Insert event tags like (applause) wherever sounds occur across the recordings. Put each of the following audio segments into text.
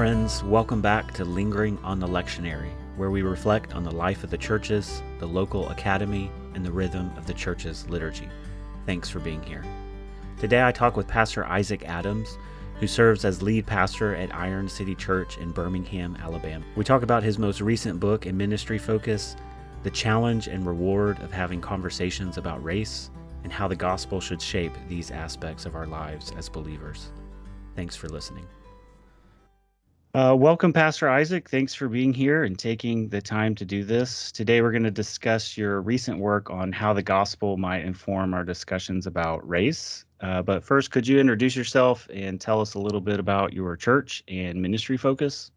friends. Welcome back to Lingering on the Lectionary, where we reflect on the life of the churches, the local academy, and the rhythm of the church's liturgy. Thanks for being here. Today I talk with Pastor Isaac Adams, who serves as lead pastor at Iron City Church in Birmingham, Alabama. We talk about his most recent book and ministry focus, the challenge and reward of having conversations about race, and how the gospel should shape these aspects of our lives as believers. Thanks for listening. Uh, welcome, Pastor Isaac. Thanks for being here and taking the time to do this. Today, we're going to discuss your recent work on how the gospel might inform our discussions about race. Uh, but first, could you introduce yourself and tell us a little bit about your church and ministry focus?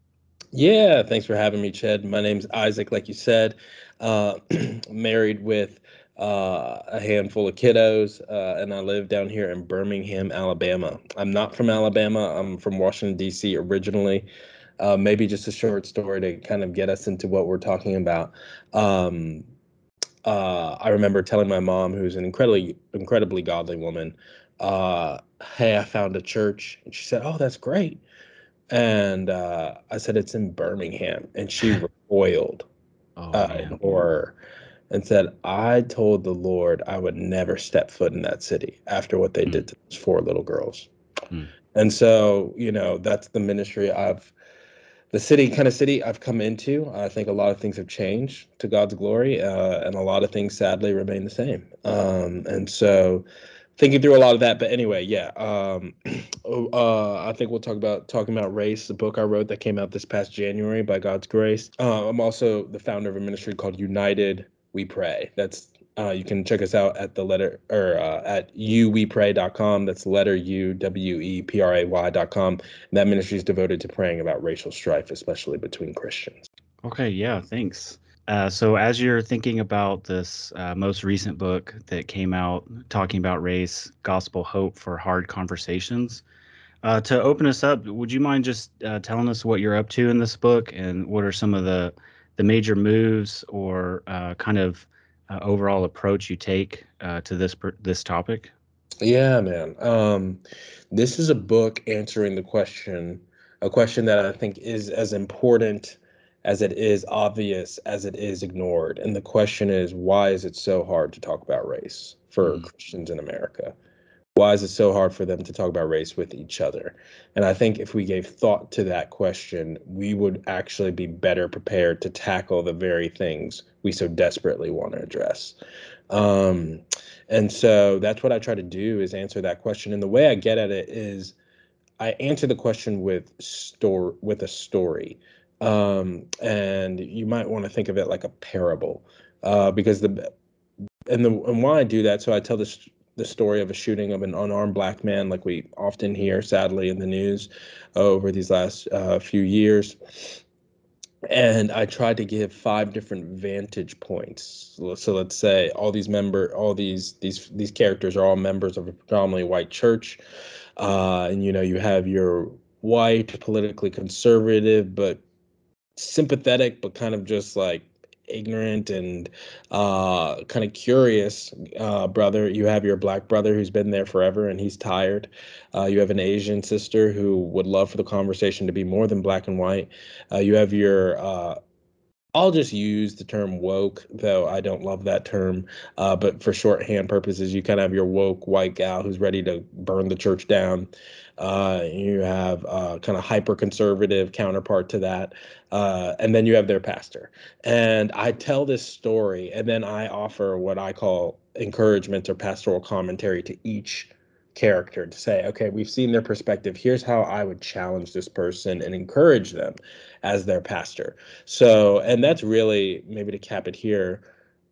Yeah, thanks for having me, Chad. My name's Isaac, like you said. Uh, (clears throat) married with uh, a handful of kiddos, uh, and I live down here in Birmingham, Alabama. I'm not from Alabama. I'm from Washington D.C. originally. Uh, maybe just a short story to kind of get us into what we're talking about. Um, uh, I remember telling my mom, who's an incredibly, incredibly godly woman, uh, "Hey, I found a church," and she said, "Oh, that's great." And uh, I said, "It's in Birmingham," and she (laughs) recoiled Oh, uh, in horror and said, I told the Lord I would never step foot in that city after what they Mm. did to those four little girls. Mm. And so, you know, that's the ministry I've, the city, kind of city I've come into. I think a lot of things have changed to God's glory, uh, and a lot of things sadly remain the same. Um, and so, thinking through a lot of that. But anyway, yeah, um, (clears throat) uh, I think we'll talk about talking about race, the book I wrote that came out this past January by God's grace. Uh, I'm also the founder of a ministry called United We Pray. That's uh, you can check us out at the letter or uh, at uwepray.com. That's letter U W E P R A Y.com. And that ministry is devoted to praying about racial strife, especially between Christians. Okay, yeah, thanks. Uh, so, as you're thinking about this uh, most recent book that came out talking about race, gospel hope for hard conversations, uh, to open us up, would you mind just uh, telling us what you're up to in this book and what are some of the the major moves or uh, kind of uh, overall approach you take uh, to this per- this topic? Yeah, man. Um, this is a book answering the question, a question that I think is as important as it is obvious as it is ignored. And the question is, why is it so hard to talk about race for Mm. Christians in America? Why is it so hard for them to talk about race with each other? And I think if we gave thought to that question, we would actually be better prepared to tackle the very things we so desperately want to address. Um, and so that's what I try to do is answer that question. And the way I get at it is I answer the question with store with a story. Um, and you might want to think of it like a parable. Uh, because the and the and why I do that, so I tell this the story of a shooting of an unarmed black man, like we often hear, sadly, in the news over these last uh, few years. And I tried to give five different vantage points. So let's say all these member, all these these these characters are all members of a predominantly white church, uh, and you know you have your white, politically conservative, but sympathetic, but kind of just like ignorant and uh, kind of curious uh, brother. You have your black brother who's been there forever and he's tired. Uh, you have an Asian sister who would love for the conversation to be more than black and white. Uh, you have your uh, I'll just use the term woke, though I don't love that term. Uh, but for shorthand purposes, you kind of have your woke white gal who's ready to burn the church down. Uh, you have uh, kind of hyper conservative counterpart to that. Uh, and then you have their pastor. And I tell this story, and then I offer what I call encouragement or pastoral commentary to each character to say, okay, we've seen their perspective. Here's how I would challenge this person and encourage them as their pastor. So, and that's really maybe to cap it here,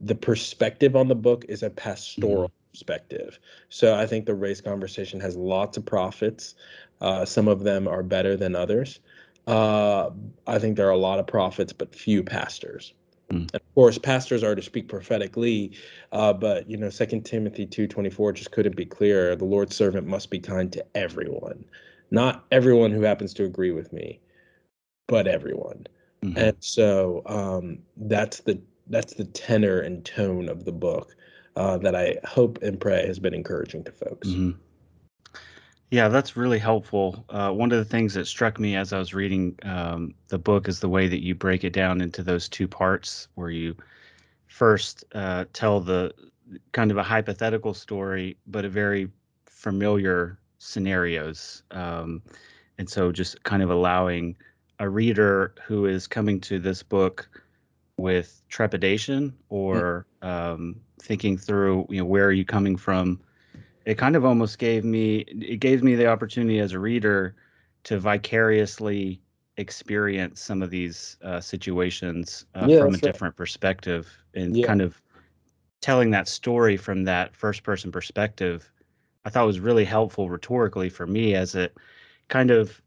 the perspective on the book is a pastoral perspective. So I think the race conversation has lots of prophets. Uh, some of them are better than others. Uh, I think there are a lot of prophets, but few pastors. Mm. And of course, pastors are to speak prophetically, uh, but you know, Second Timothy two twenty four just couldn't be clearer. The Lord's servant must be kind to everyone, not everyone who happens to agree with me, but everyone. Mhm. And so um, that's the that's the tenor and tone of the book uh, that I hope and pray has been encouraging to folks. Mhm. Yeah, that's really helpful. Uh, one of the things that struck me as I was reading um, the book is the way that you break it down into those two parts, where you first uh, tell the kind of a hypothetical story, but a very familiar scenarios. Um, and so just kind of allowing a reader who is coming to this book with trepidation or um, thinking through, you know, where are you coming from? It kind of almost gave me, it gave me the opportunity as a reader to vicariously experience some of these uh, situations uh, yeah, from a right. different perspective and yeah. kind of telling that story from that first person perspective i thought was really helpful rhetorically for me as it kind of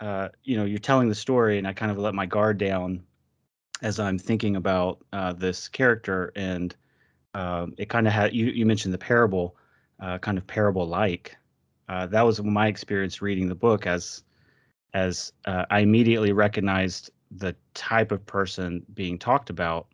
uh, you know you're telling the story and i kind of let my guard down as i'm thinking about uh, this character and um, it kind of had you, you mentioned the parable uh, kind of parable like uh, that was my experience reading the book as as uh, I immediately recognized the type of person being talked about.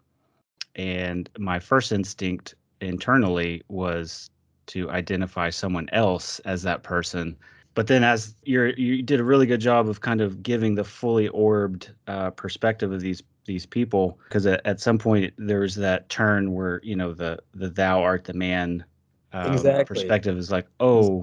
And my first instinct internally was to identify someone else as that person. But then, as you're, you did a really good job of kind of giving the fully orbed uh, perspective of these these people, because at, at some point there was that turn where you know the the thou art the man um, exactly. perspective is like, oh,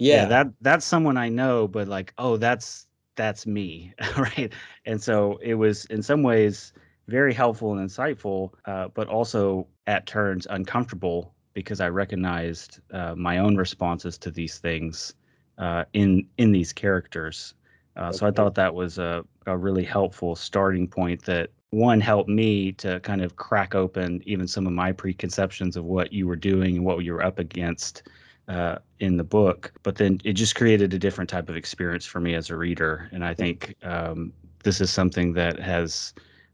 yeah. yeah that that's someone i know but like oh that's that's me (laughs) right and so it was in some ways very helpful and insightful uh, but also at turns uncomfortable because i recognized uh, my own responses to these things uh, in in these characters. Uh, so i thought that was a, a really helpful starting point that one helped me to kind of crack open even some of my preconceptions of what you were doing and what you were up against uh, in the book, but then it just created a different type of experience for me as a reader. And I think um, this is something that has,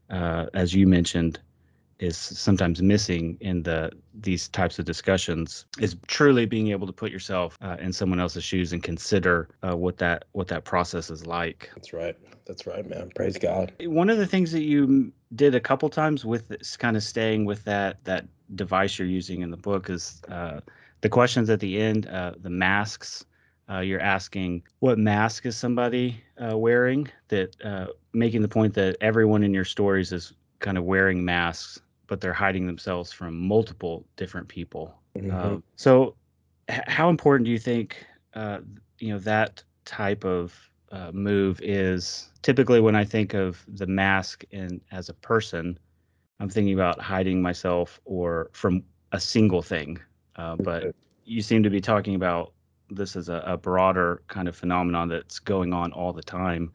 uh, as you mentioned, is sometimes missing in the these types of discussions is truly being able to put yourself uh, in someone else's shoes and consider uh, what that what that process is like. That's right. That's right, man. Praise God. One of the things that you did a couple times with this kind of staying with that that device you're using in the book is uh, the questions at the end, uh, the masks. Uh, you're asking what mask is somebody uh, wearing? That uh, making the point that everyone in your stories is kind of wearing masks, but they're hiding themselves from multiple different people. Mm-hmm. Um, so, h- how important do you think uh, you know that type of uh, move is? Typically, when I think of the mask and as a person, I'm thinking about hiding myself or from a single thing uh, but you seem to be talking about this as a, a, broader kind of phenomenon that's going on all the time.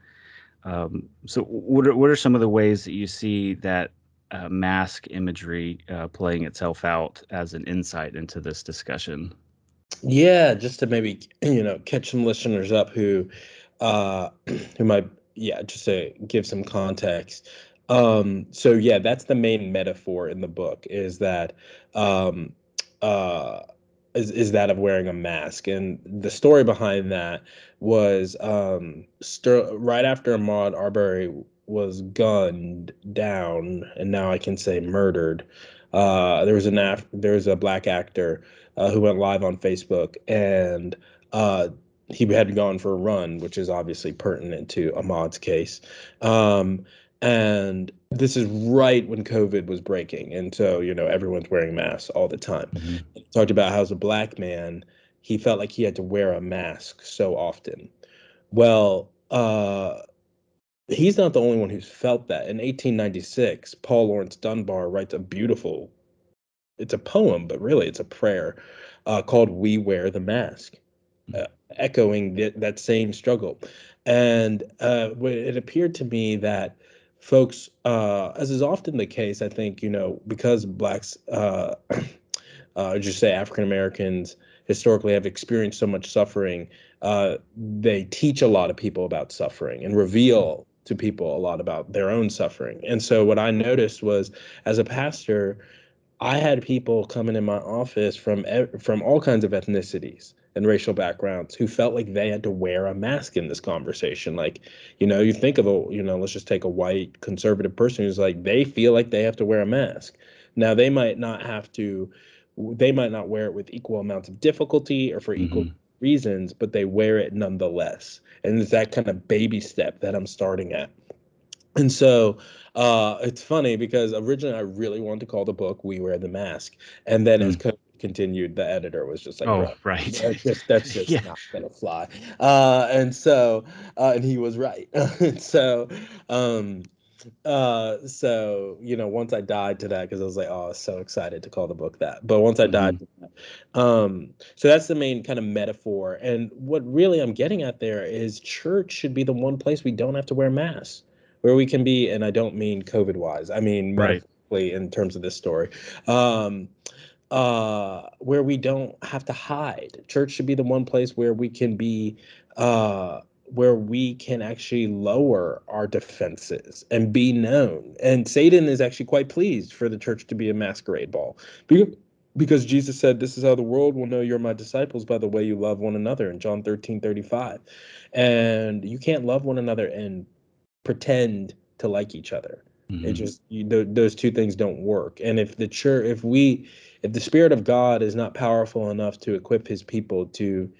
Um, so, what are, what are some of the ways that you see that uh, mask imagery uh, playing itself out as an insight into this discussion? Yeah, just to maybe you know catch some listeners up who uh, (clears throat) who might yeah just to give some context. Um, so yeah, that's the main metaphor in the book is that um, uh, is is that of wearing a mask, and the story behind that was um, Ster- right after Ahmaud Arbery was gunned down, and now I can say murdered. Uh, there was an af- there was a black actor uh, who went live on Facebook, and uh, he had gone for a run, which is obviously pertinent to Ahmaud's case. Um, and this is right when COVID was breaking, and so you know everyone's wearing masks all the time. Mm-hmm. Talked about how as a black man, he felt like he had to wear a mask so often. Well, uh, he's not the only one who's felt that. In 1896, Paul Laurence Dunbar writes a beautiful, it's a poem, but really it's a prayer uh, called "We Wear the Mask," mm-hmm. uh, echoing th- that same struggle. And uh, it appeared to me that folks, uh, as is often the case, I think, you know, because blacks, uh, (clears throat) uh, just say African Americans historically have experienced so much suffering, uh, they teach a lot of people about suffering and reveal to people a lot about their own suffering. And so what I noticed was as a pastor, I had people coming in my office from from all kinds of ethnicities and racial backgrounds who felt like they had to wear a mask in this conversation. Like, you know, you think of a, you know, let's just take a white conservative person who's like, they feel like they have to wear a mask. Now, they might not have to, they might not wear it with equal amounts of difficulty or for mm-hmm. equal reasons, but they wear it nonetheless. And it's that kind of baby step that I'm starting at. And so uh, it's funny because originally I really wanted to call the book "We Wear the Mask," and then mm. as COVID continued, the editor was just like, "Oh, right, that's just that's (laughs) just yeah. not gonna fly." Uh, and so, uh, and he was right. (laughs) and so, um, uh, so you know, once I died to that because I was like, "Oh, I was so excited to call the book that." But once I died, mm-hmm. that, um, so that's the main kind of metaphor. And what really I'm getting at there is, church should be the one place we don't have to wear masks where we can be, and I don't mean COVID wise, I mean right. in terms of this story. Um, uh, where we don't have to hide. Church should be the one place where we can be, uh, where we can actually lower our defenses and be known. And Satan is actually quite pleased for the church to be a masquerade ball. Because Jesus said, This is how the world will know you're my disciples by the way you love one another in John 13 35. And you can't love one another and pretend to like each other. Mm-hmm. It just you, th- those two things don't work. And if the church, if we, if the spirit of God is not powerful enough to equip His people to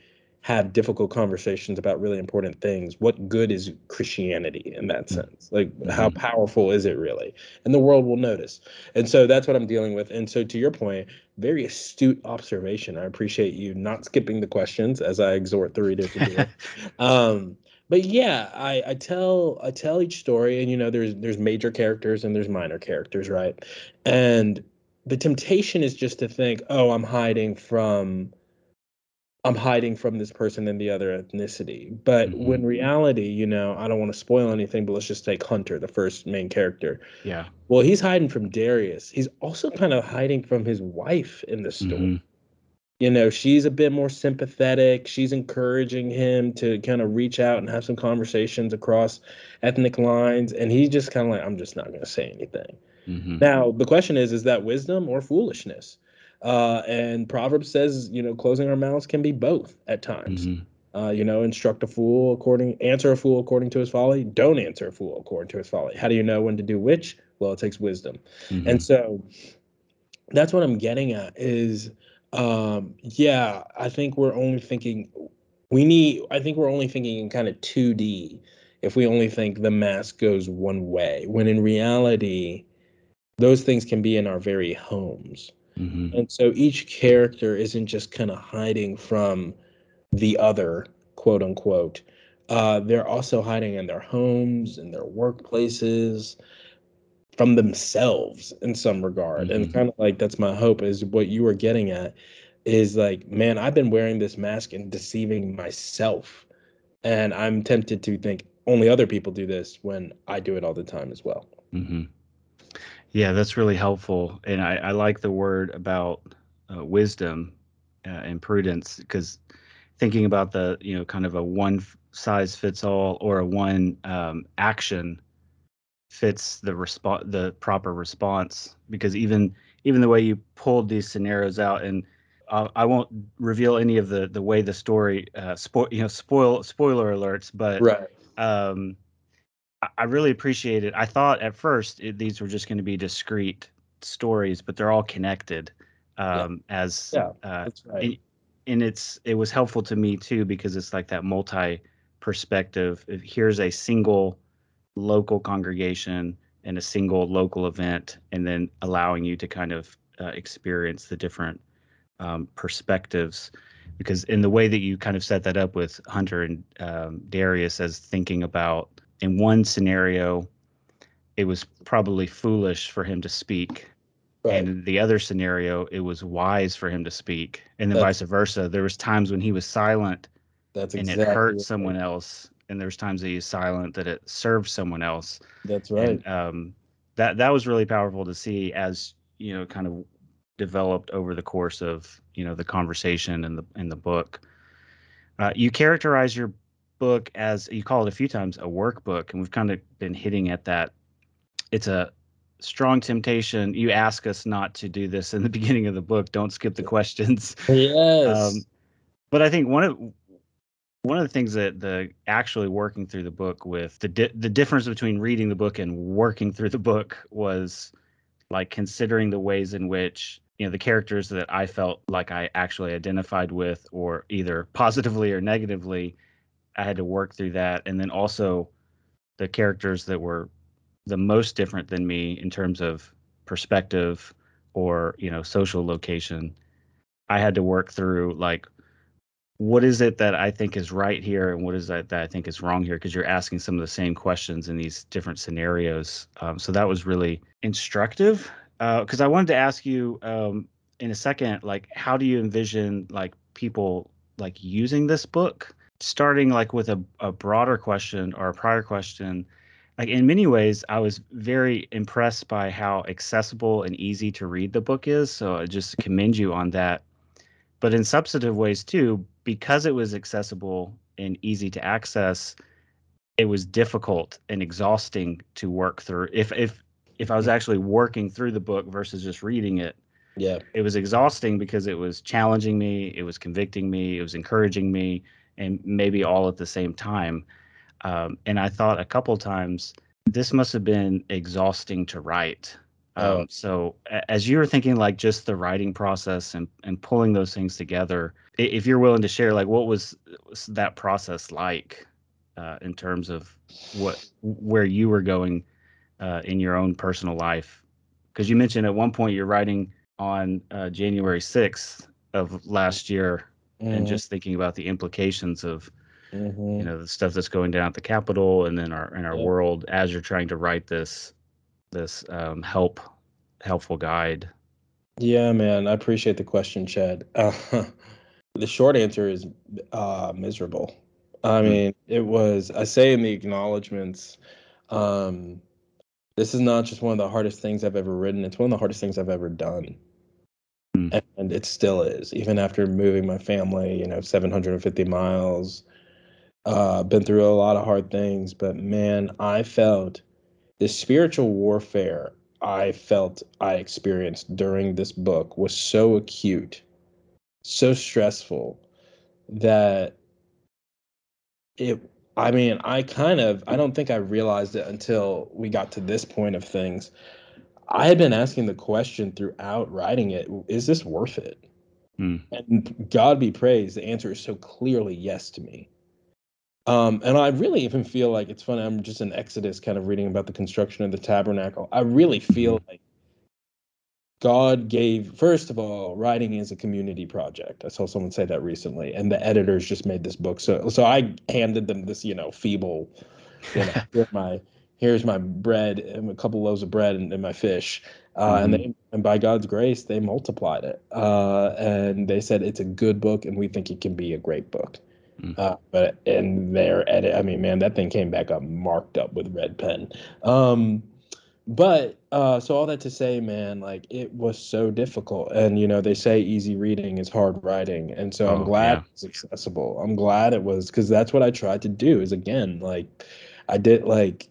have difficult conversations about really important things, what good is Christianity in that mm-hmm. sense? Like, mm-hmm. how powerful is it really? And the world will notice. And so that's what I'm dealing with. And so to your point, very astute observation. I appreciate you not skipping the questions as I exhort the reader to do it. (laughs) um, but yeah, I, I tell I tell each story, and you know, there's there's major characters and there's minor characters, right? And the temptation is just to think, oh, I'm hiding from I'm hiding from this person and the other ethnicity. But mm-hmm. when reality, you know, I don't want to spoil anything, but let's just take Hunter, the first main character. Yeah. Well, he's hiding from Darius. He's also kind of hiding from his wife in the story. Mm-hmm you know she's a bit more sympathetic she's encouraging him to kind of reach out and have some conversations across ethnic lines and he's just kind of like i'm just not going to say anything mm-hmm. now the question is is that wisdom or foolishness uh, and proverbs says you know closing our mouths can be both at times mm-hmm. uh, you know instruct a fool according answer a fool according to his folly don't answer a fool according to his folly how do you know when to do which well it takes wisdom mm-hmm. and so that's what i'm getting at is um, yeah, I think we're only thinking we need I think we're only thinking in kind of 2D if we only think the mask goes one way, when in reality, those things can be in our very homes. Mm-hmm. And so each character isn't just kind of hiding from the other, quote unquote. Uh, they're also hiding in their homes, in their workplaces, from themselves in some regard. Mm-hmm. And kind of like that's my hope is what you were getting at is like, man, I've been wearing this mask and deceiving myself. And I'm tempted to think only other people do this when I do it all the time as well. Mm-hmm. Yeah, that's really helpful. And I, I like the word about uh, wisdom uh, and prudence because thinking about the, you know, kind of a one size fits all or a one um, action fits the response the proper response because even even the way you pulled these scenarios out and uh, I won't reveal any of the the way the story uh spoil you know spoil spoiler alerts but right um I, really appreciate it I thought at first it, these were just going to be discrete stories but they're all connected um yeah. as yeah uh, that's right and, and it's it was helpful to me too because it's like that multi perspective here's a single local congregation and a single local event, and then allowing you to kind of uh, experience the different um, perspectives. Because in the way that you kind of set that up with Hunter and um, Darius as thinking about in one scenario, it was probably foolish for him to speak. Right. And in the other scenario, it was wise for him to speak. And then that's, vice versa. There was times when he was silent that's and exactly it hurt someone else and there's times that he's silent that it serves someone else. That's right. And, um, that that was really powerful to see as you know kind of developed over the course of you know the conversation and the in the book. Uh, you characterize your book as you call it a few times a workbook, and we've kind of been hitting at that. It's a strong temptation. You ask us not to do this in the (laughs) beginning of the book. Don't skip the questions. (laughs) Yes. Um, but I think one of one of the things that the actually working through the book with the di- the difference between reading the book and working through the book was like considering the ways in which you know the characters that I felt like I actually identified with, or either positively or negatively. I had to work through that, and then also the characters that were the most different than me in terms of perspective or you know social location. I had to work through like what is it that I think is right here and what is that that I think is wrong here because you're asking some of the same questions in these different scenarios. Um, so that was really instructive because uh, I wanted to ask you um, in a second, like how do you envision like people like using this book? Starting like with a, a broader question or a prior question, like in many ways, I was very impressed by how accessible and easy to read the book is. So I just commend you on that. But in substantive ways too, because it was accessible and easy to access, it was difficult and exhausting to work through. If if if I was mm-hmm. actually working through the book versus just reading it, yeah, it was exhausting because it was challenging me, it was convicting me, it was encouraging me, and maybe all at the same time. Um, and I thought a couple times this must have been exhausting to write. Um, oh. So as you were thinking, like just the writing process and and pulling those things together, if you're willing to share, like what was, was that process like uh, in terms of what where you were going uh, in your own personal life? Because you mentioned at one point you're writing on uh, January 6th of last year, mm-hmm. and just thinking about the implications of mm-hmm. you know the stuff that's going down at the Capitol and then our in our yep. world as you're trying to write this this um, help helpful guide. Yeah, man, I appreciate the question, Chad. Uh, (laughs) the short answer is uh, miserable. I hmm. mean, it was. I say in the acknowledgments. Um, this is not just one of the hardest things I've ever written. It's one of the hardest things I've ever done. And it still is, even after moving my family, you know, 750 miles. Uh, been through a lot of hard things, but man, I felt the spiritual warfare I felt I experienced during this book was so acute, so stressful that it I mean, I kind of, I don't think I realized it until we got to this point of things. I had been asking the question throughout writing it is this worth it? Mm. And God be praised, the answer is so clearly yes to me. Um, and I really even feel like it's funny. I'm just in Exodus kind of reading about the construction of the tabernacle. I really feel mm-hmm. like God gave, first of all, writing is a community project. I saw someone say that recently, and the editors just made this book. So, so I handed them this, you know, feeble, you know, (laughs) my, here's my bread and a couple loaves of bread and, and my fish, uh, mm-hmm. and they, and by God's grace, they multiplied it, uh, and they said it's a good book, and we think it can be a great book. Mm-hmm. Uh, but in their edit, I mean, man, that thing came back up marked up with red pen. Um, but uh, so all that to say, man, like it was so difficult, and you know they say easy reading is hard writing, and so oh, I'm glad yeah. it's accessible. I'm glad it was because that's what I tried to do. Is again like I did like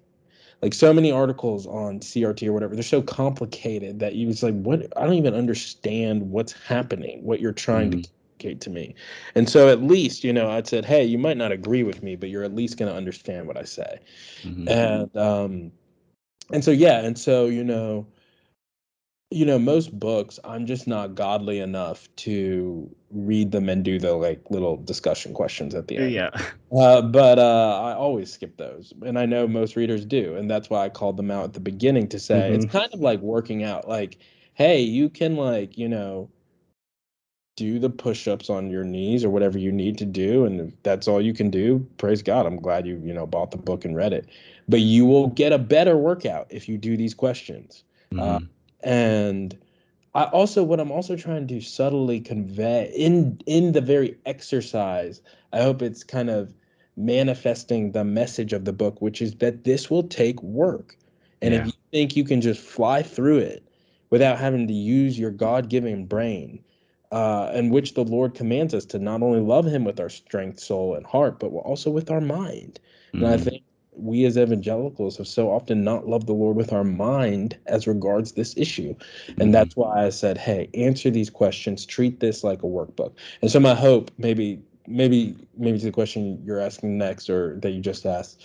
like so many articles on CRT or whatever. They're so complicated that you was like, what? I don't even understand what's happening. What you're trying mm. to communicate to me, and so at least you know I said, hey, you might not agree with me, but you're at least going to understand what I say, mm-hmm. and um and so yeah and so you know you know most books i'm just not godly enough to read them and do the like little discussion questions at the end yeah uh, but uh, i always skip those and i know most readers do and that's why i called them out at the beginning to say mm-hmm. it's kind of like working out like hey you can like you know do the push-ups on your knees or whatever you need to do and if that's all you can do praise god i'm glad you you know bought the book and read it but you will get a better workout if you do these questions mm-hmm. uh, and i also what i'm also trying to subtly convey in in the very exercise i hope it's kind of manifesting the message of the book which is that this will take work and yeah. if you think you can just fly through it without having to use your god-given brain uh, in which the Lord commands us to not only love Him with our strength, soul, and heart, but also with our mind. Mm-hmm. And I mm. think we as evangelicals have so often not loved the Lord with our mind as regards this issue. And mm-hmm. that's why I said, hey, answer these questions, treat this like a workbook. And so my hope, maybe, maybe, maybe to the question you're asking next or that you just asked,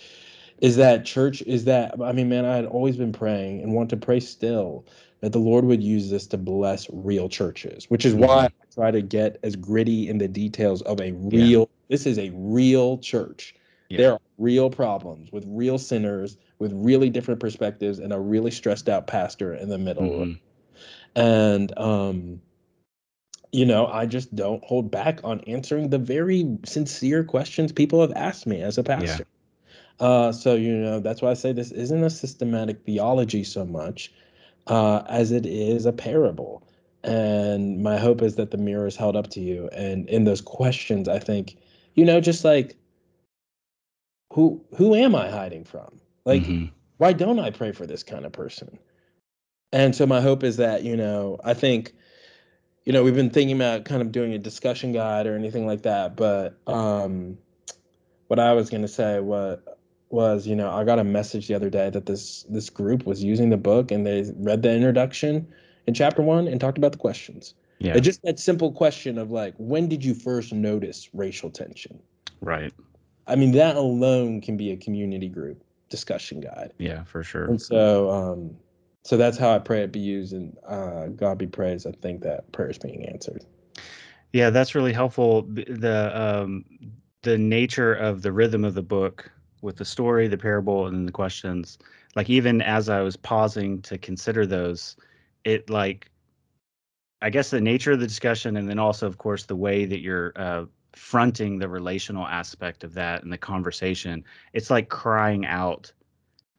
is that church is that I mean, man, I had always been praying and want to pray still that the Lord would use this to bless real churches, which is why mm-hmm. I try to get as gritty in the details of a real, yeah. this is a real church. Yeah. There are real problems with real sinners, with really different perspectives, and a really stressed out pastor in the middle. Mm-hmm. And, um, you know, I just don't hold back on answering the very sincere questions people have asked me as a pastor. Yeah. Uh, so, you know, that's why I say this isn't a systematic theology so much uh, as it is a parable. And my hope is that the mirror is held up to you. And in those questions, I think, you know, just like, who who am I hiding from? Like, mm-hmm. why don't I pray for this kind of person? And so my hope is that, you know, I think, you know, we've been thinking about kind of doing a discussion guide or anything like that, but um, what I was gonna say was was you know i got a message the other day that this this group was using the book and they read the introduction in chapter one and talked about the questions yeah it's just that simple question of like when did you first notice racial tension right i mean that alone can be a community group discussion guide. Yeah for sure. And so um so that's how i pray it be used and uh god be praised i think that prayer is being answered. Yeah that's really helpful. The um the nature of the rhythm of the book with the story, the parable, and the questions. Like even as I was pausing to consider those, it like I guess the nature of the discussion, and then also, of course, the way that you're uh, fronting the relational aspect of that and the conversation. It's like crying out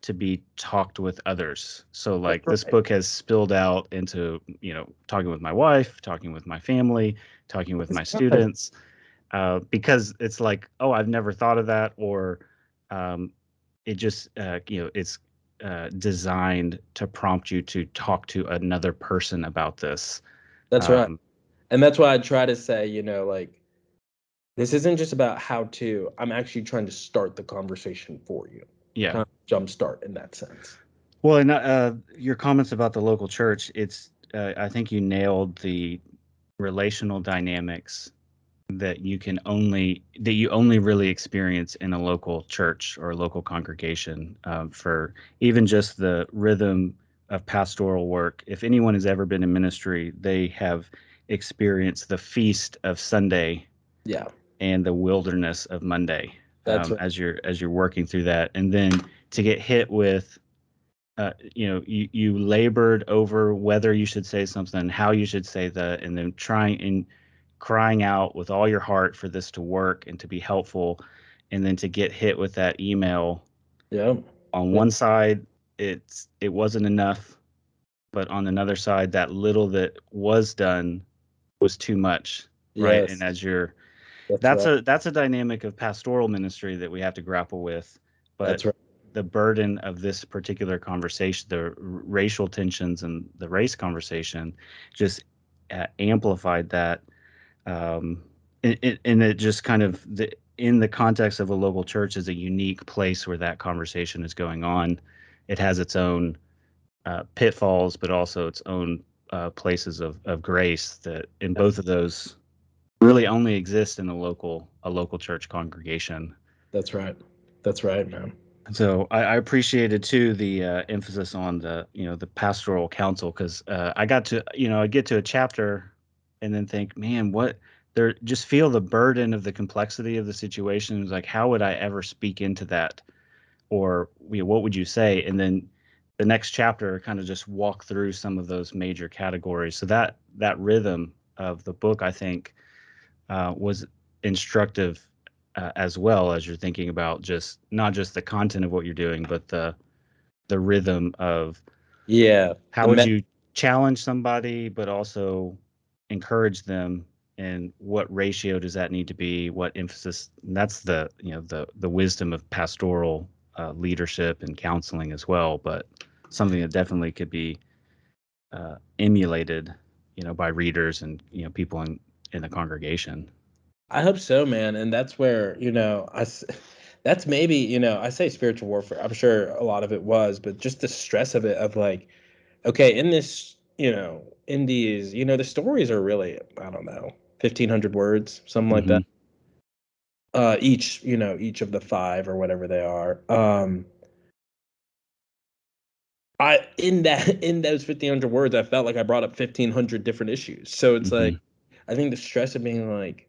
to be talked with others. So like this book has spilled out into, you know, talking with my wife, talking with my family, talking with my students, uh, because it's like, oh, I've never thought of that, or um, it just uh, you know it's uh, designed to prompt you to talk to another person about this. That's um, right, and that's why I try to say, you know, like this isn't just about how to. I'm actually trying to start the conversation for you. Yeah, kind of jumpstart in that sense. Well, and uh, your comments about the local church, it's uh, I think you nailed the relational dynamics that you can only that you only really experience in a local church or a local congregation um, for even just the rhythm of pastoral work if anyone has ever been in ministry they have experienced the feast of sunday yeah and the wilderness of monday um, as you're as you're working through that. And then to get hit with uh, you know you, you labored over whether you should say something how you should say that and then trying and crying out with all your heart for this to work and to be helpful and then to get hit with that email yeah on one side it's it wasn't enough but on another side that little that was done was too much right? Yes. and as you're that's, that's right. a that's a dynamic of pastoral ministry that we have to grapple with but right. the burden of this particular conversation the r- racial tensions and the race conversation just uh, amplified that um, and, and it just kind of the in the context of a local church is a unique place where that conversation is going on. It has its own uh, pitfalls, but also its own uh, places of, of grace that in both of those really only exist in a local a local church congregation. That's right. That's right, man. So I, I appreciated too the uh, emphasis on the you know the pastoral counsel because uh, I got to you know I get to a chapter and then think, man, what they're just feel the burden of the complexity of the situation. Like, how would I ever speak into that? Or you know, what would you say? And then the next chapter kind of just walk through some of those major categories. So that that rhythm of the book, I think, uh, was instructive uh, as well as you're thinking about just not just the content of what you're doing, but the the rhythm of yeah. How would you challenge somebody, but also encourage them and what ratio does that need to be what emphasis that's the you know the the wisdom of pastoral uh, leadership and counseling as well but something that definitely could be uh, emulated you know by readers and you know people in in the congregation i hope so man and that's where you know i (laughs) that's maybe you know i say spiritual warfare i'm sure a lot of it was but just the stress of it of like okay in this you know indies, you know, the stories are really, I don't know, 1500 words, something like mm-hmm. that. Uh, each, you know, each of the five or whatever they are. Um, I in that (laughs) in those fifteen hundred words, I felt like I brought up fifteen hundred different issues. So it's mm-hmm. like I think the stress of being like,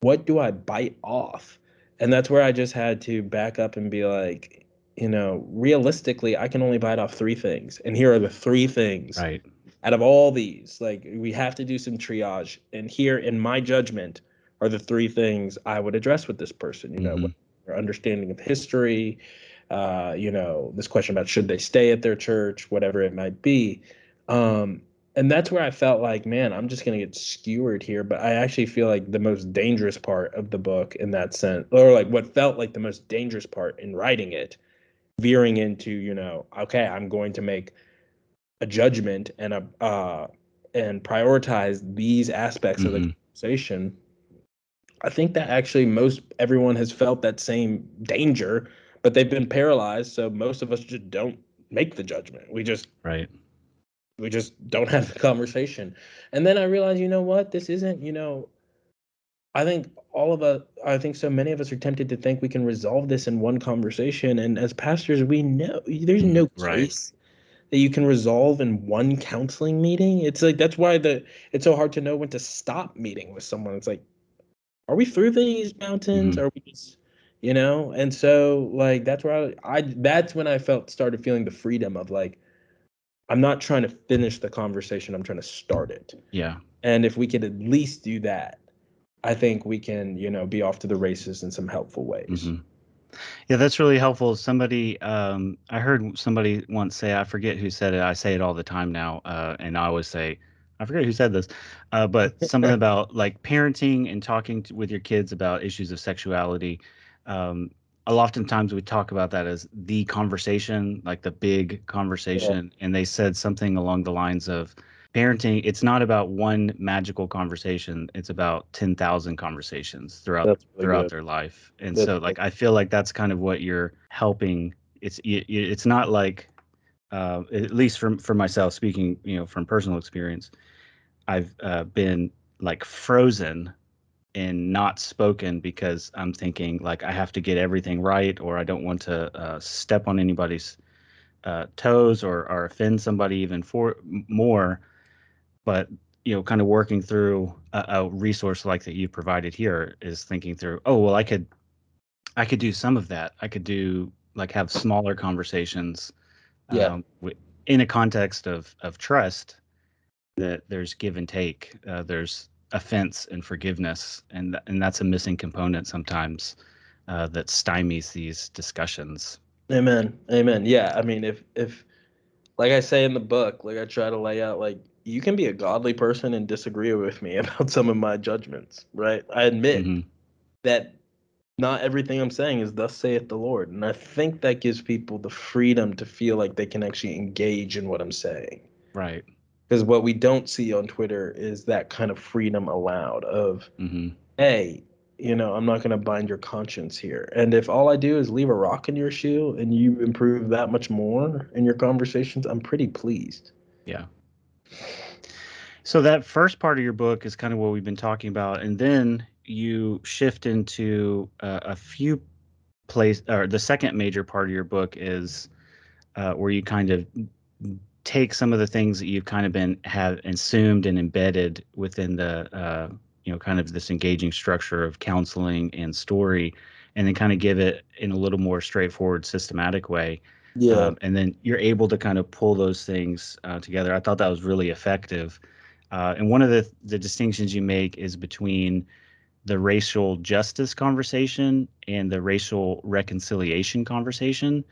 what do I bite off? And that's where I just had to back up and be like, you know, realistically, I can only bite off three things. And here are the three things. Right. Out of all these, like we have to do some triage. And here, in my judgment, are the three things I would address with this person. You know, mm-hmm. understanding of history, uh, you know, this question about should they stay at their church, whatever it might be. Um, and that's where I felt like, man, I'm just gonna get skewered here. But I actually feel like the most dangerous part of the book in that sense, or like what felt like the most dangerous part in writing it, veering into, you know, okay, I'm going to make a judgment and a uh and prioritize these aspects mm-hmm. of the mm-hmm. conversation. I think that actually most everyone has felt that same danger, but they've been paralyzed. So most of us just don't make the judgment. We just right we just don't (laughs) have the conversation. And then I realized, you know what? This isn't, you know, I think all of us, I think so many of us are tempted to think we can resolve this in one conversation. And as pastors, we know there's no right. that you can resolve in one counseling meeting. It's like, that's why the, it's so hard to know when to stop meeting with someone. It's like, are we through these mountains? Mm-hmm. Are we just, you know? And so like, that's where I, I, that's when I felt, started feeling the freedom of like, I'm not trying to finish the conversation. I'm trying to start it. Yeah. And if we could at least do that, I think we can, you know, be off to the races in some helpful ways. Mm-hmm. Yeah, that's really helpful. Somebody, um, I heard somebody once say, I forget who said it. I say it all the time now, uh, and I always say, I forget who said this, uh, but (laughs) something about like parenting and talking to, with your kids about issues of sexuality. Um, oftentimes we talk about that as the conversation, like the big conversation. Yeah. And they said something along the lines of parenting, it's not about one magical conversation, it's about 10,000 conversations throughout really throughout good. their life. And that's so like I feel like that's kind of what you're helping. It's it's not like uh, at least from for myself speaking, you know, from personal experience, I've uh, been like frozen and not spoken because I'm thinking like I have to get everything right or I don't want to uh, step on anybody's uh, toes or, or offend somebody even for more. But you know, kind of working through a, a, resource like that you provided here is thinking through. Oh well, I could, I could do some of that. I could do like have smaller conversations. Yeah. Um, in a context of of trust, that there's give and take. Uh, there's offense and forgiveness, and and that's a missing component sometimes uh, that stymies these discussions. Amen. Amen. Yeah, I mean, if if like I say in the book, like I try to lay out, like you can be a godly person and disagree with me (laughs) about some of my judgments, right? I admit mm-hmm. that not everything I'm saying is thus saith the Lord. And I think that gives people the freedom to feel like they can actually engage in what I'm saying. Right because what we don't see on Twitter is that kind of freedom allowed of, mm-hmm. hey, you know, I'm not going to bind your conscience here. And if all I do is leave a rock in your shoe and you improve that much more in your conversations, I'm pretty pleased. Yeah. So that first part of your book is kind of what we've been talking about, and then you shift into uh, a few place, or the second major part of your book is uh, where you kind of take some of the things that you've kind of been have assumed and embedded within the uh, you know kind of this engaging structure of counseling and story and then kind of give it in a little more straightforward systematic way yeah. um, and then you're able to kind of pull those things uh, together. I thought that was really effective. Uh, and one of the the distinctions you make is between the racial justice conversation and the racial reconciliation conversation.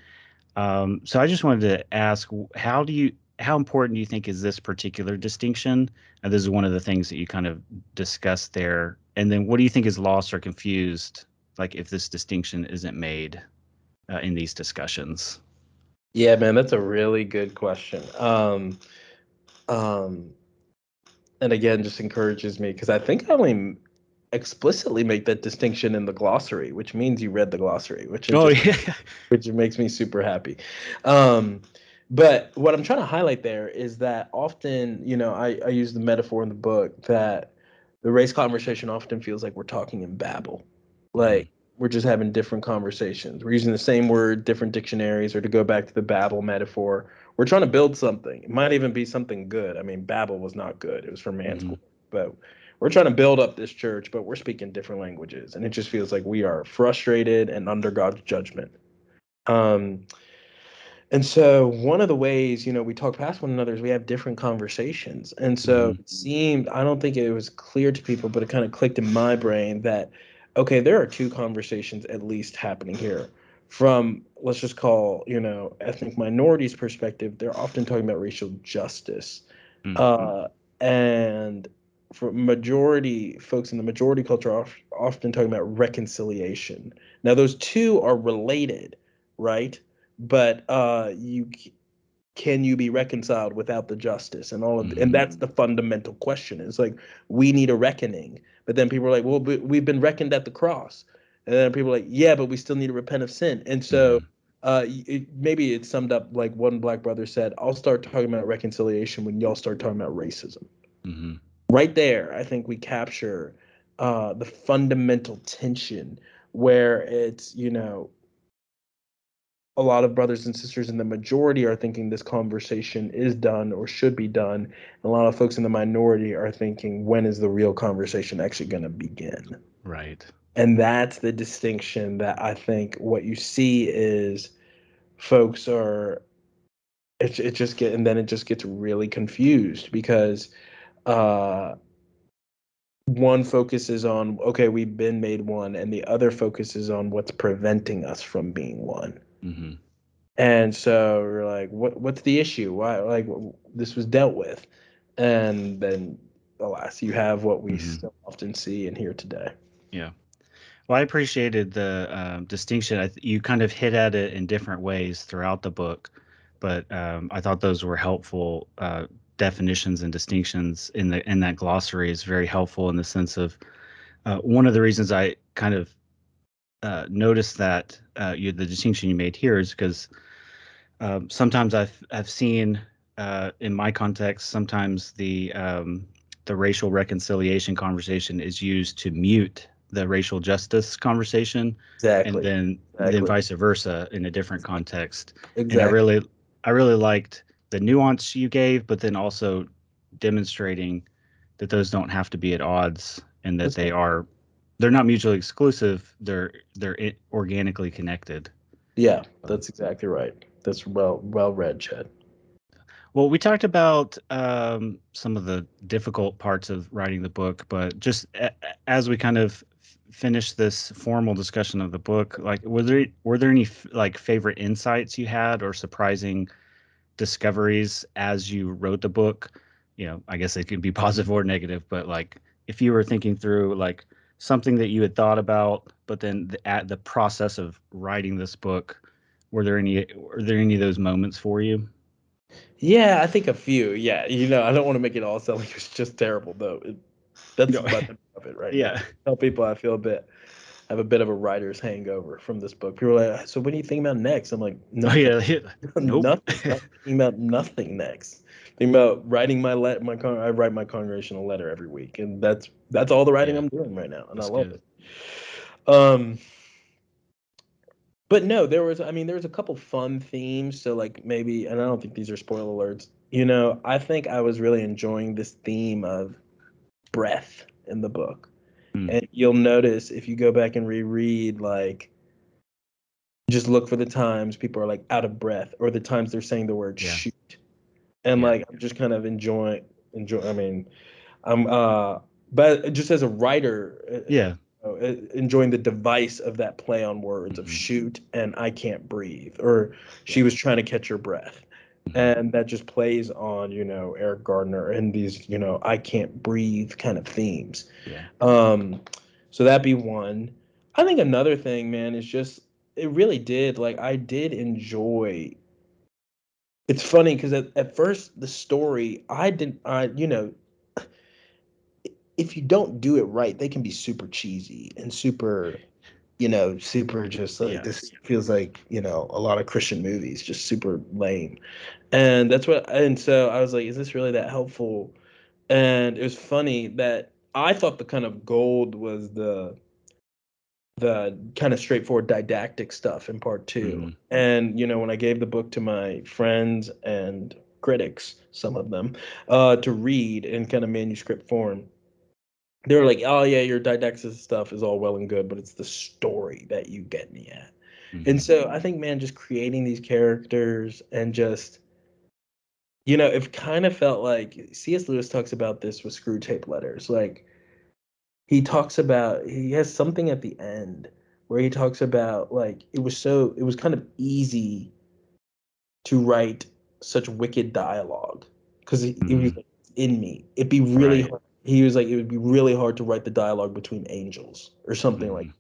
Um, so I just wanted to ask, how do you how important do you think is this particular distinction? And this is one of the things that you kind of discussed there. And then what do you think is lost or confused, like if this distinction isn't made uh, in these discussions? Yeah, man, that's a really good question. Um, um, and again, just encourages me because I think I only explicitly make that distinction in the glossary, which means you read the glossary, which oh, just, (laughs) yeah. which makes me super happy. Um, but what I'm trying to highlight there is that often, you know, I, I use the metaphor in the book that the race conversation often feels like we're talking in babble. Like we're just having different conversations. We're using the same word, different dictionaries, or to go back to the Babel metaphor, we're trying to build something. It might even be something good. I mean, Babel was not good; it was for man's Mhm. but we're trying to build up this church, but we're speaking different languages, and it just feels like we are frustrated and under God's judgment. Um, and so one of the ways, you know, we talk past one another is we have different conversations. And so Mhm. it seemed, I don't think it was clear to people, but it kind of clicked in my brain that, okay, there are two conversations at least happening here. From, let's just call, you know, ethnic minorities perspective, they're often talking about racial justice. Mm. Uh, and for majority folks in the majority culture are often talking about reconciliation. Now, those two are related, right? But uh, you can you be reconciled without the justice and all of Mhm. and that's the fundamental question. It's like we need a reckoning, but then people are like, well, we've been reckoned at the cross, and then people are like, yeah, but we still need to repent of sin, and so. Mhm. Uh, it, maybe it's summed up like one black brother said, "I'll start talking about reconciliation when y'all start talking about racism." Mhm. right there i think we capture uh, the fundamental tension where it's you know a lot of brothers and sisters in the majority are thinking this conversation is done or should be done. And a lot of folks in the minority are thinking when is the real conversation actually going to begin? Right. and that's the distinction that i think what you see is folks are it, it just get and then it just gets really confused because uh one focuses on okay we've been made one and the other focuses on what's preventing us from being one Mhm. and so we're like what what's the issue why like this was dealt with and then alas you have what we Mhm. still often see and hear today Yeah. Well, I appreciated the um, distinction. I th- you kind of hit at it in different ways throughout the book, but um, I thought those were helpful uh, definitions and distinctions in the in that glossary is very helpful in the sense of uh, one of the reasons I kind of uh, noticed that uh, you the distinction you made here is because um, sometimes I've I've seen uh, in my context sometimes the um, the racial reconciliation conversation is used to mute the racial justice conversation, exactly and then exactly. then vice versa in a different context. exactly And I really I really liked the nuance you gave, but then also demonstrating that those don't have to be at odds and that That's they right. are they're not mutually exclusive. They're they're organically connected. yeah that's exactly right that's well well read chad Well, we talked about um, some of the difficult parts of writing the book, but just a- as we kind of finish this formal discussion of the book, like were there were there any f- like favorite insights you had or surprising discoveries as you wrote the book? You know, I guess it could be (laughs) positive or negative, but like if you were thinking through like something that you had thought about, but then the, at the process of writing this book, were there any were there any of those moments for you? yeah i think a few yeah you know i don't want to make it all sound like it's just terrible though it, that's No. much of it right now. Yeah. tell people I feel a bit I have a bit of a writer's hangover from this book. People are like, so what are you thinking about next? I'm like, Oh yeah. (laughs) Nope. (laughs) nothing. About nothing next. About writing my let my con- I write my congregational letter every week, and that's that's all the writing Yeah. I'm doing right now, and That's I love good. it. Um, but no, there was I mean there was a couple fun themes. So like maybe, and I don't think these are spoiler alerts. You know, I think I was really enjoying this theme of breath in the book. Hmm. And you'll notice if you go back and reread, like, just look for the times people are like out of breath or the times they're saying the word Yeah. shoot. And like, I'm just kind of enjoying, enjoy. I mean, I'm, uh, but just as a writer, uh, Yeah. uh, enjoying the device of that play on words of Mhm. shoot and I can't breathe, or she was trying to catch her breath. Mhm. And that just plays on, you know, Eric Garner and these, you know, I can't breathe kind of themes. Yeah. Um, so that be one. I think another thing, man, is just it really did like I did enjoy. It's funny because at, at first the story I didn't I you know if you don't do it right, they can be super cheesy and super you know, super just like Yeah. this feels like, you know, a lot of Christian movies, just super lame. And that's what and so I was like, is this really that helpful? And it was funny that I thought the kind of gold was the the kind of straightforward didactic stuff in part 2 Mm-hmm. And you know, when I gave the book to my friends and critics, some of them, uh, to read in kind of manuscript form, they were like, "Oh yeah, your didactic stuff is all well and good, but it's the story that you get me at." And so I think, man, just creating these characters and just, you know, it kind of felt like C.S. Lewis talks about this with Screwtape Letters. Like, he talks about, he has something at the end where he talks about, like, it was so, it was kind of easy to write such wicked dialogue because it, it was in me. It'd be really Right. hard. He was like, it would be really hard to write the dialogue between angels or something like Mhm.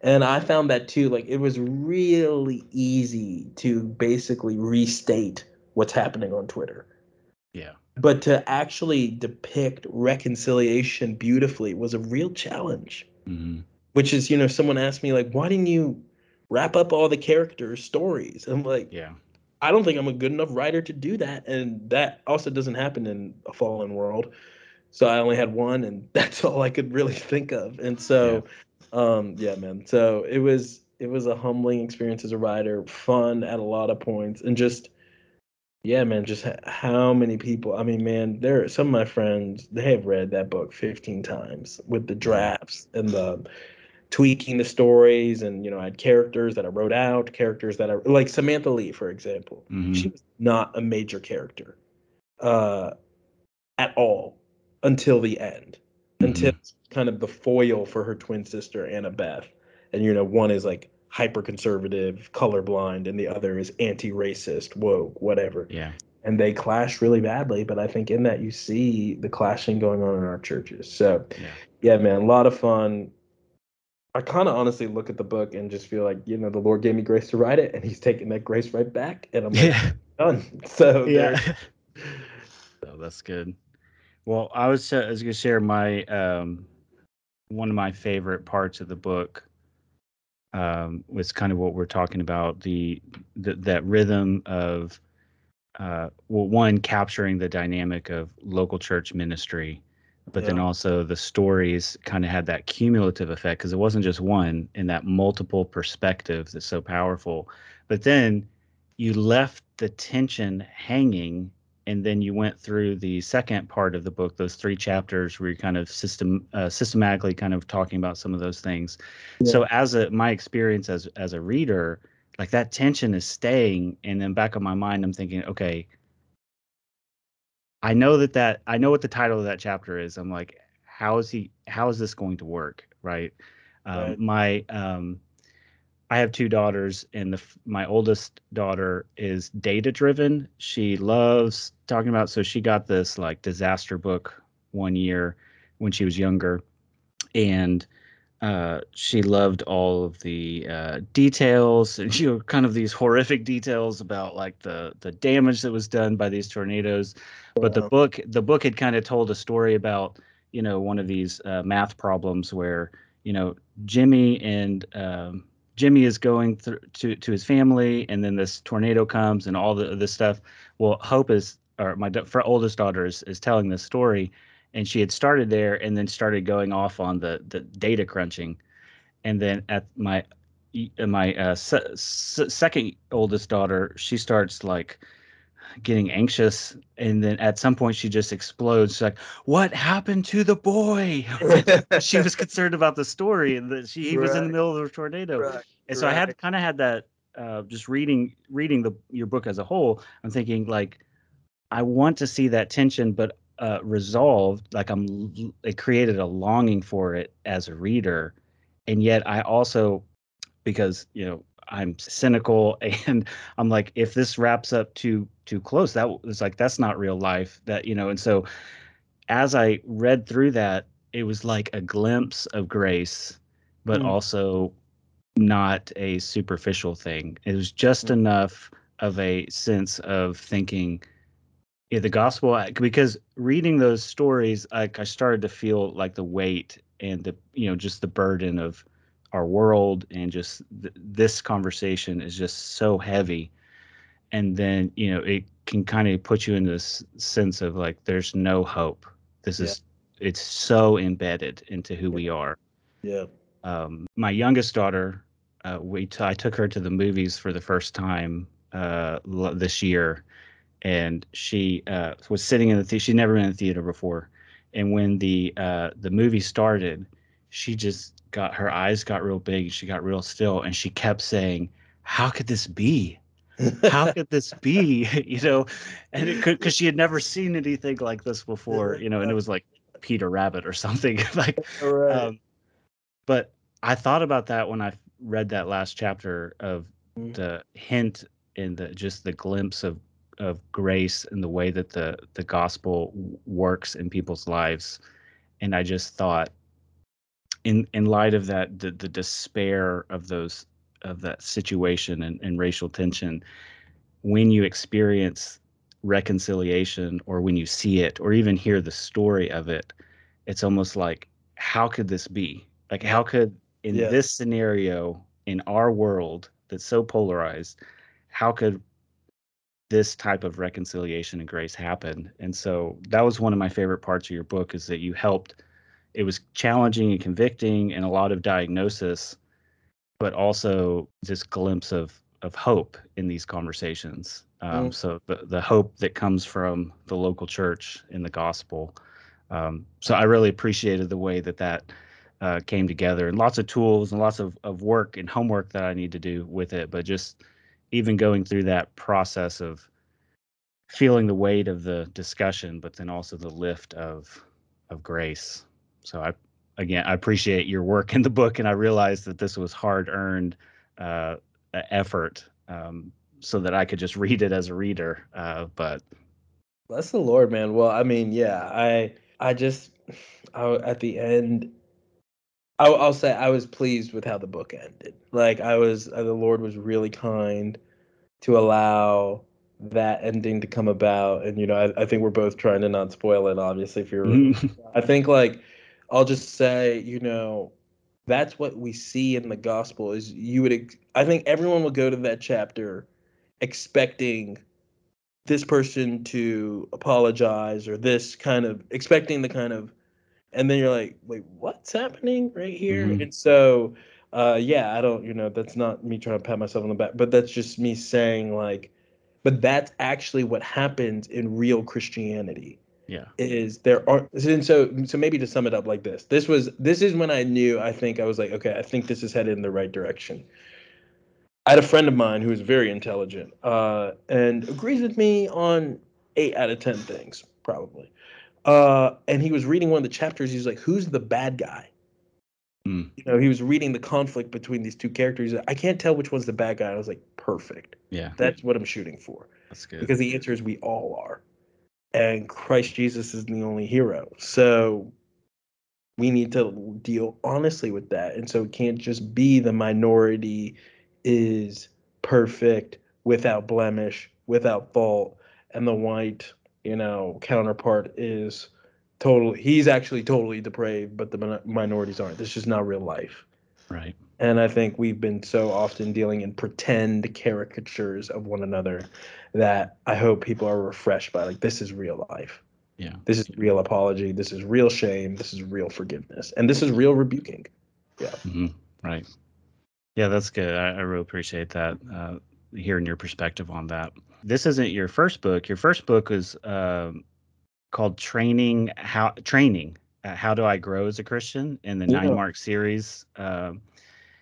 and I found that too. Like it was really easy to basically restate what's happening on Twitter. yeah But to actually depict reconciliation beautifully was a real challenge. hmm Which is, you know, someone asked me, like, why didn't you wrap up all the characters' stories? I'm like, yeah I don't think I'm a good enough writer to do that. And that also doesn't happen in a fallen world. So I only had one, and (laughs) that's all I could really think of. And so, um, yeah, man. So it was it was a humbling experience as a writer, fun at a lot of points, and just yeah, man. Just how many people? I mean, man, there are some of my friends. They have read that book 15 times with the drafts and the tweaking the stories and you know i had characters that i wrote out characters that i like samantha lee for example Mhm. she was not a major character uh at all until the end until kind of the foil for her twin sister annabeth and you know one is like hyper conservative colorblind and the other is anti-racist woke whatever. Yeah. And they clash really badly but i think in that you see the clashing going on in our churches. So yeah. yeah man a lot of fun. I kind of honestly look at the book and just feel like you know the lord gave me grace to write it and he's taking that grace right back and i'm like yeah. (laughs) done. So (laughs) yeah. (laughs) so that's good. Well i was, uh, I was gonna share my um one of my favorite parts of the book um was kind of what we're talking about the, the that rhythm of uh well one capturing the dynamic of local church ministry but then also the stories kind of had that cumulative effect because it wasn't just one in that multiple perspectives that's so powerful. But then you left the tension hanging and then you went through the second part of the book those three chapters where you're kind of system uh, systematically kind of talking about some of those things Yeah. so as a my experience as as a reader like that tension is staying and then back of my mind i'm thinking okay i know that that i know what the title of that chapter is i'm like how is he how is this going to work right, um, Right. my um i have two daughters and the my oldest daughter is data driven she loves talking about so she got this like disaster book one year when she was younger and uh, she loved all of the uh, details (laughs) and you know kind of these horrific details about like the the damage that was done by these tornadoes. But the book the book had kind of told a story about you know one of these uh, math problems where you know jimmy and um, jimmy is going through to to his family and then this tornado comes and all the this stuff. Well hope is or my for oldest daughter is, is telling this story and she had started there and then started going off on the the data crunching. And then at my my uh, se- se- second oldest daughter she starts like getting anxious and then at some point she just explodes She's like what happened to the boy (laughs) she was concerned about the story and that she he was in the middle of a tornado Right, and so I had kind of had that uh, just reading reading the your book as a whole. I'm thinking like I want to see that tension, but uh, resolved. Like I'm, it created a longing for it as a reader, and yet I also, because you know I'm cynical (laughs) and I'm like, if this wraps up too too close, that was like that's not real life. That you know, and so as I read through that, it was like a glimpse of grace, but Mm. also not a superficial thing. It was just Mm. enough of a sense of thinking yeah, the gospel because reading those stories, like I started to feel like the weight and the you know just the burden of our world and just th- this conversation is just so heavy and then you know it can kind of put you in this sense of like there's no hope this Yeah. is it's so embedded into who we are Yeah. um, my youngest daughter, uh, we t- I took her to the movies for the first time uh, l- this year, and she uh, was sitting in the theater. She'd never been in the theater before, and when the uh, the movie started, she just got her eyes got real big. She got real still, and she kept saying, "How could this be? How could this be?" (laughs) (laughs) you know, and it could because she had never seen anything like this before. You know, and it was like Peter Rabbit or (laughs) something like. Right. Um, but I thought about that when I read that last chapter of Mm. the hint and the just the glimpse of of grace and the way that the the gospel works in people's lives and i just thought in in light of that the, the despair of those of that situation and, and racial tension when you experience reconciliation or when you see it or even hear the story of it it's almost like how could this be? Like how could in Yeah. this scenario in our world that's so polarized how could this type of reconciliation and grace happen? And so that was one of my favorite parts of your book is that you helped it was challenging and convicting and a lot of diagnosis but also this glimpse of of hope in these conversations. Um, Mm. so the, the hope that comes from the local church in the gospel. Um, so i really appreciated the way that that uh, came together and lots of tools and lots of, of work and homework that i need to do with it but just even going through that process of feeling the weight of the discussion but then also the lift of of grace so i again i appreciate your work in the book and i realized that this was hard earned uh, effort um, so that i could just read it as a reader uh, but Bless the Lord, man. Well, I mean, yeah, I I just I, at the end I'll, I'll say I was pleased with how the book ended. Like I was uh, the Lord was really kind to allow that ending to come about and you know I, I think we're both trying to not spoil it obviously if you're I think like I'll just say, you know, that's what we see in the gospel is you would I think everyone will go to that chapter expecting this person to apologize or this kind of expecting the kind of and then you're like, wait, what's happening right here? Mhm. And so uh yeah, I don't, you know, that's not me trying to pat myself on the back, but that's just me saying like but that's actually what happens in real Christianity yeah. is there are and so so maybe to sum it up like this this was this is when i knew i think i was like okay i think this is headed in the right direction. I had a friend of mine who is very intelligent uh, and agrees with me on eight out of ten things probably. Uh, and he was reading one of the chapters he's like who's the bad guy? Hmm. you know he was reading the conflict between these two characters like, i can't tell which one's the bad guy i was like perfect. Yeah. That's what i'm shooting for. That's good. Because the answer is we all are and christ jesus is the only hero. So we need to deal honestly with that. And so it can't just be the minority is perfect without blemish without fault and the white you know counterpart is totally he's actually totally depraved but the minorities aren't. This is not real life. Right and I think we've been so often dealing in pretend caricatures of one another that I hope people are refreshed by like this is real life. yeah This is real apology. This is real shame. This is real forgiveness. And this is real rebuking. hmm Right. Yeah, that's good. I, I really appreciate that. Uh, hearing your perspective on that. This isn't your first book. Your first book was um, called "Training How Training." Uh, how do I grow as a Christian in the Yeah. Nine Mark series?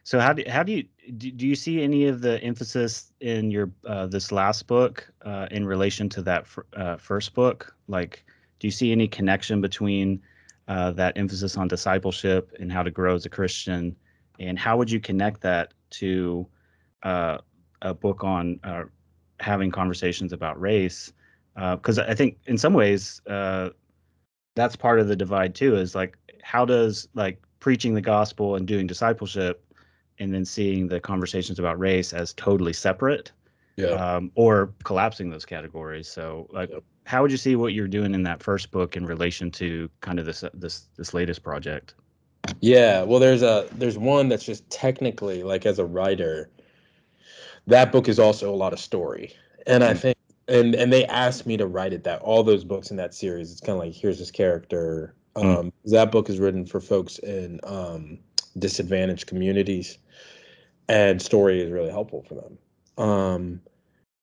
So how do how do you do, do you see any of the emphasis in your uh, this last book uh, in relation to that fir- uh, first book? Like, do you see any connection between uh, that emphasis on discipleship and how to grow as a Christian, and how would you connect that to uh, a book on uh, having conversations about race? Because I think in some ways that's part of the divide too. Is like how does like preaching the gospel and doing discipleship, and then seeing the conversations about race as totally separate, Yeah. um, or collapsing those categories. So like. How would you see what you're doing in that first book in relation to kind of this this this latest project? Yeah. Well there's a there's one that's just technically like as a writer, that book is also a lot of story. And I Mm. think and and they asked me to write it that all those books in that series, it's kind of like here's this character. Mm. Um that book is written for folks in um disadvantaged communities, and story is really helpful for them. Um,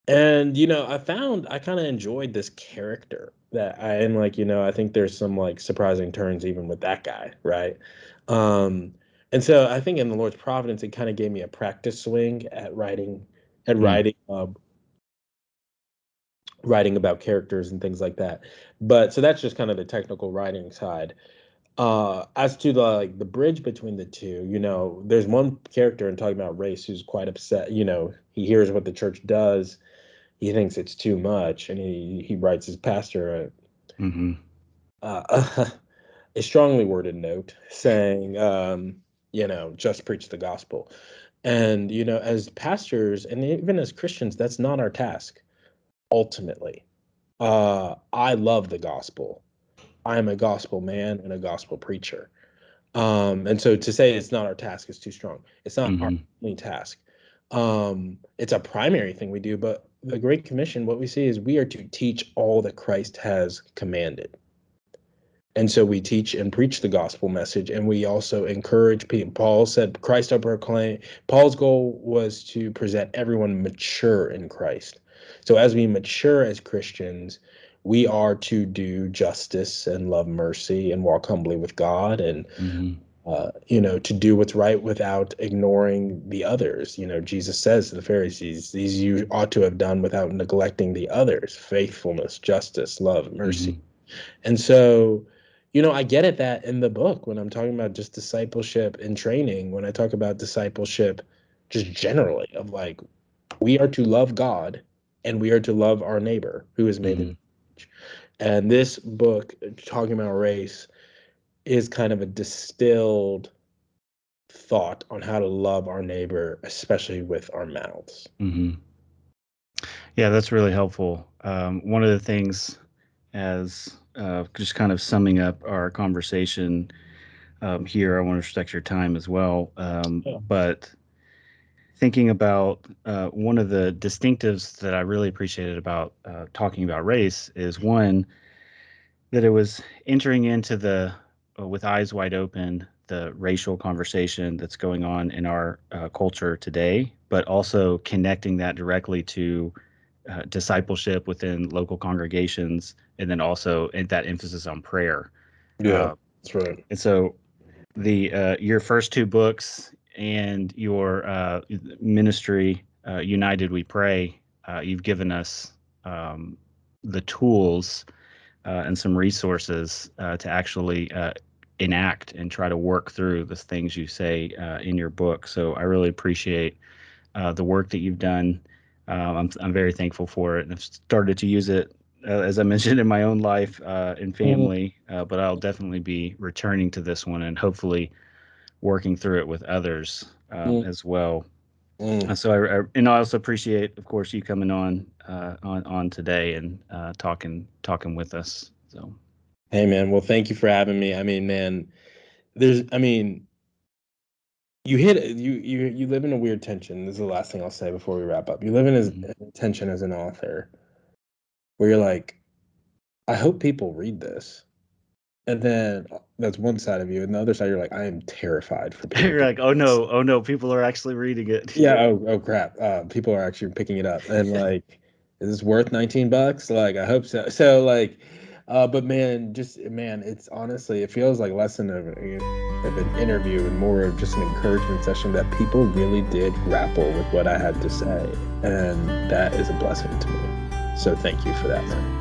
and you know, I found I kind of enjoyed this character that I am like, you know, I think there's some like surprising turns even with that guy, right? Um, and so I think in the Lord's providence, it kind of gave me a practice swing at writing, at mm. writing, uh, writing about characters and things like that. But so that's just kind of the technical writing side. Uh, as to the like the bridge between the two, you know, there's one character in talking about race who's quite upset. You know, he hears what the church does, he thinks it's too much, and he he writes his pastor a, mm-hmm. uh, (laughs) a strongly worded note saying, um, you know, just preach the gospel. And you know, as pastors and even as Christians, that's not our task. Ultimately, uh, I love the gospel. I am a gospel man and a gospel preacher. Um, and so to say it's not our task is too strong. It's not mm-hmm. our only task. Um, it's a primary thing we do, but the Great Commission, what we see is we are to teach all that Christ has commanded. And so we teach and preach the gospel message, and we also encourage people. Paul said, Christ will proclaim. Paul's goal was to present everyone mature in Christ. So as we mature as Christians, we are to do justice and love mercy and walk humbly with God and mm-hmm. uh, you know to do what's right without ignoring the others. You know, Jesus says to the Pharisees, "These you ought to have done without neglecting the others: faithfulness, justice, love, mercy." Mm-hmm. And so, you know, I get it that in the book when I'm talking about just discipleship and training, when I talk about discipleship, just generally of like we are to love God and we are to love our neighbor who is made mm-hmm. In and this book, talking about race, is kind of a distilled thought on how to love our neighbor, especially with our mouths. Mm-hmm. Yeah, that's really helpful. Um, one of the things, as uh, just kind of summing up our conversation um, here, I want to respect your time as well. Um, yeah. But thinking about uh, one of the distinctives that I really appreciated about uh, talking about race is one that it was entering into the uh, with eyes wide open the racial conversation that's going on in our uh, culture today, but also connecting that directly to uh, discipleship within local congregations, and then also that emphasis on prayer. Yeah, uh, that's right. And so the your first two books and your uh, ministry, uh, United We Pray, uh, you've given us um, the tools uh, and some resources uh, to actually uh, enact and try to work through the things you say in your book. So I really appreciate the work that you've done. Um, I'm, I'm very thankful for it and I've started to use it uh, as I (laughs) mentioned in my own life uh, and mm-hmm. family, uh, but I'll definitely be returning to this one and hopefully working through it with others uh, mm. as well. Mm. So I, I, and I also appreciate, of course, you coming on uh, on on today and uh, talking talking with us. So, hey man, well, thank you for having me. I mean, man, there's, I mean, you hit you you you live in a weird tension. This is the last thing I'll say before we wrap up. You live in a mm-hmm. tension as an author, where you're like, I hope people read this and then uh, that's one side of you, and the other side you're like, I am terrified for (laughs) people. you're like, oh no, oh no, people are actually reading it. yeah. (laughs) Oh, oh crap. Uh, people are actually picking it up, and like, is this worth 19 bucks? Like, I hope so. So like, uh, but man, just man, it's honestly, it feels like less than a, of an interview and more of just an encouragement session that people really did grapple with what I had to say, and that is a blessing to me. So thank you for that, man.